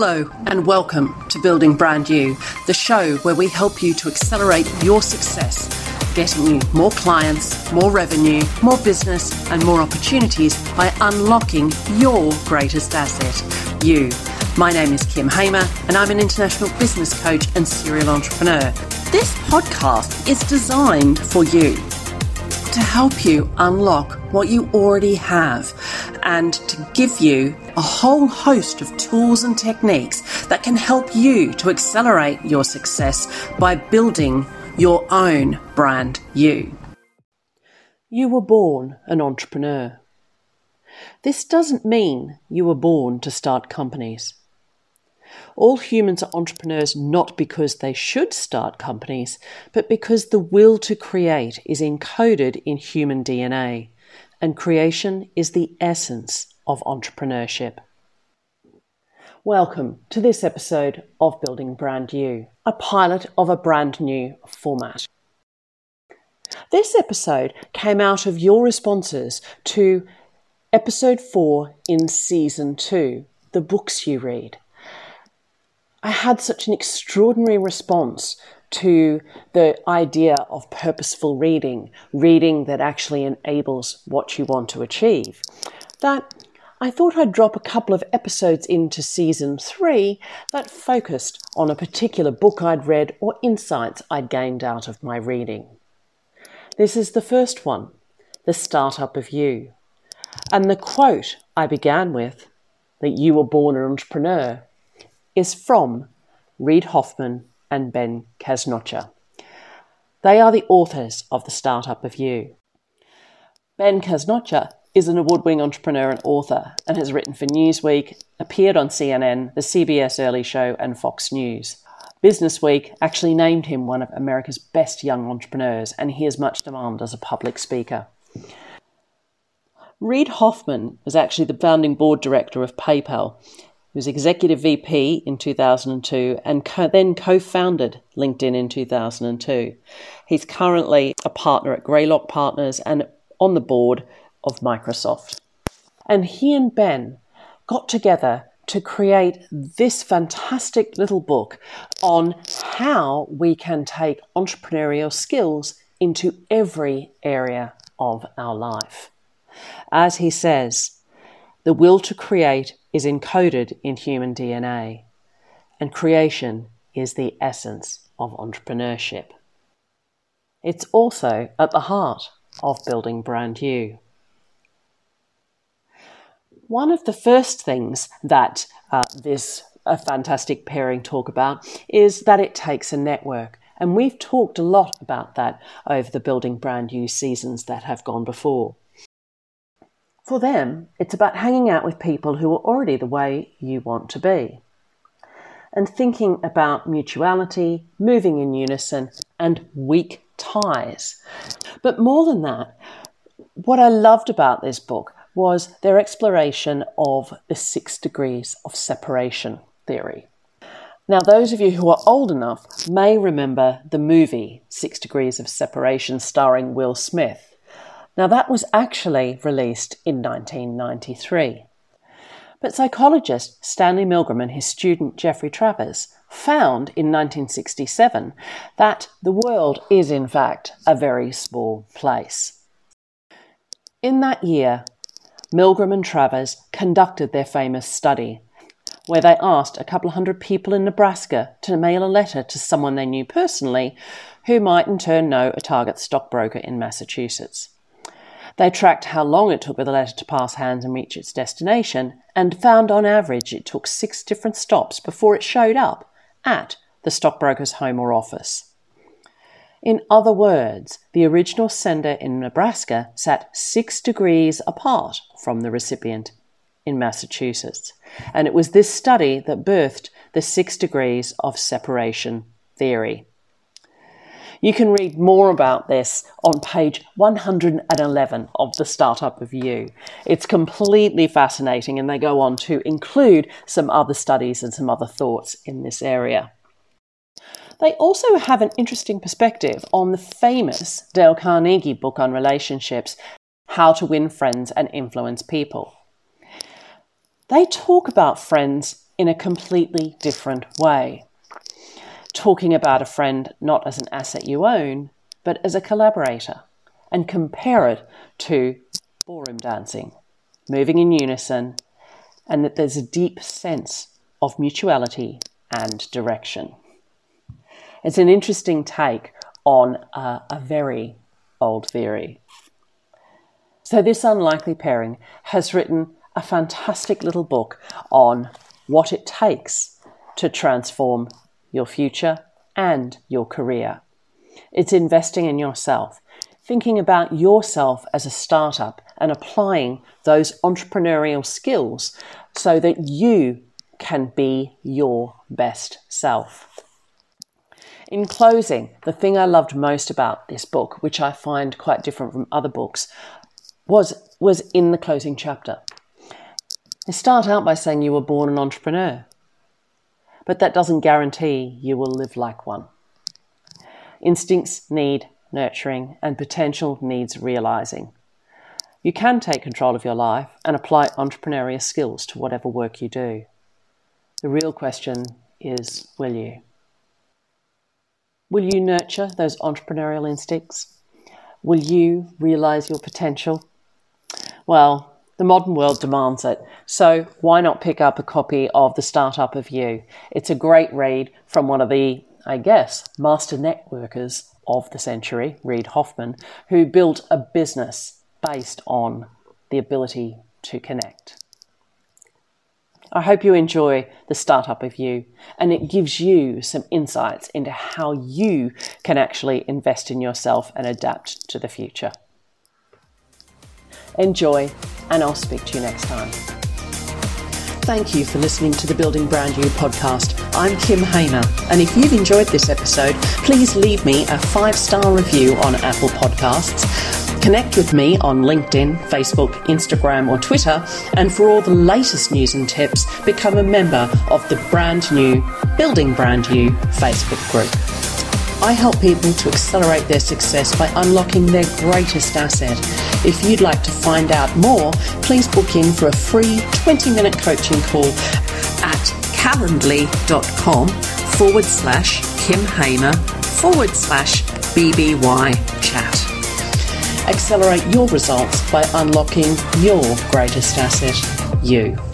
Hello, and welcome to Building Brand You, the show where we help you to accelerate your success, getting you more clients, more revenue, more business, and more opportunities by unlocking your greatest asset, you. My name is Kym Hamer, and I'm an international business coach and serial entrepreneur. This podcast is designed for you to help you unlock what you already have and to give you a whole host of tools and techniques that can help you to accelerate your success by building your own brand you. You were born an entrepreneur. This doesn't mean you were born to start companies. All humans are entrepreneurs not because they should start companies, but because the will to create is encoded in human DNA, and creation is the essence of entrepreneurship. Welcome to this episode of Building Brand You, a pilot of a brand new format. This episode came out of your responses to episode 4 in season 2, The Books You Read. I had such an extraordinary response to the idea of purposeful reading, reading that actually enables what you want to achieve, that I thought I'd drop a couple of episodes into season three that focused on a particular book I'd read or insights I'd gained out of my reading. This is the first one, The Startup of You. And the quote I began with, that you were born an entrepreneur, is from Reid Hoffman and Ben Casnocha. They are the authors of The Startup of You. Ben Casnocha is an award winning entrepreneur and author and has written for Newsweek, appeared on CNN, the CBS Early Show, and Fox News. Business Week actually named him one of America's best young entrepreneurs, and he has much demand as a public speaker. Reid Hoffman was actually the founding board director of PayPal he was executive VP in 2002 and co- then co founded LinkedIn in 2002. He's currently a partner at Greylock Partners and on the board of Microsoft. And he and Ben got together to create this fantastic little book on how we can take entrepreneurial skills into every area of our life. As he says, the will to create is encoded in human DNA, and creation is the essence of entrepreneurship. It's also at the heart of building brand you. One of the first things that uh, this a fantastic pairing talk about is that it takes a network. And we've talked a lot about that over the Building Brand You seasons that have gone before. For them, it's about hanging out with people who are already the way you want to be. And thinking about mutuality, moving in unison, and weak ties. But more than that, what I loved about this book was their exploration of the six degrees of separation theory. Now, those of you who are old enough may remember the movie Six Degrees of Separation starring Will Smith. Now, that was actually released in 1993. But psychologist Stanley Milgram and his student Jeffrey Travers found in 1967 that the world is, in fact, a very small place. In that year, Milgram and Travers conducted their famous study, where they asked a couple of hundred people in Nebraska to mail a letter to someone they knew personally who might in turn know a target stockbroker in Massachusetts. They tracked how long it took for the letter to pass hands and reach its destination, and found on average it took six different stops before it showed up at the stockbroker's home or office. In other words, the original sender in Nebraska sat six degrees apart from the recipient in Massachusetts. And it was this study that birthed the six degrees of separation theory. You can read more about this on page 111 of The Startup of You. It's completely fascinating, and they go on to include some other studies and some other thoughts in this area. They also have an interesting perspective on the famous Dale Carnegie book on relationships, How to Win Friends and Influence People. They talk about friends in a completely different way. Talking about a friend not as an asset you own, but as a collaborator, and compare it to ballroom dancing, moving in unison, and that there's a deep sense of mutuality and direction. It's an interesting take on a, a very old theory. So, this unlikely pairing has written a fantastic little book on what it takes to transform your future and your career. It's investing in yourself, thinking about yourself as a startup and applying those entrepreneurial skills so that you can be your best self. In closing, the thing I loved most about this book, which I find quite different from other books, was, was in the closing chapter. They start out by saying you were born an entrepreneur, but that doesn't guarantee you will live like one. Instincts need nurturing, and potential needs realizing. You can take control of your life and apply entrepreneurial skills to whatever work you do. The real question is will you? Will you nurture those entrepreneurial instincts? Will you realize your potential? Well, the modern world demands it, so why not pick up a copy of The Startup of You? It's a great read from one of the, I guess, master networkers of the century, Reid Hoffman, who built a business based on the ability to connect. I hope you enjoy the startup of you and it gives you some insights into how you can actually invest in yourself and adapt to the future. Enjoy, and I'll speak to you next time. Thank you for listening to the Building Brand You podcast. I'm Kym Hamer, and if you've enjoyed this episode, please leave me a five star review on Apple Podcasts. Connect with me on LinkedIn, Facebook, Instagram, or Twitter, and for all the latest news and tips, become a member of the brand new Building Brand You Facebook group. I help people to accelerate their success by unlocking their greatest asset. If you'd like to find out more, please book in for a free 20 minute coaching call at calendly.com forward slash Kym Hamer forward slash BBY chat. Accelerate your results by unlocking your greatest asset, you.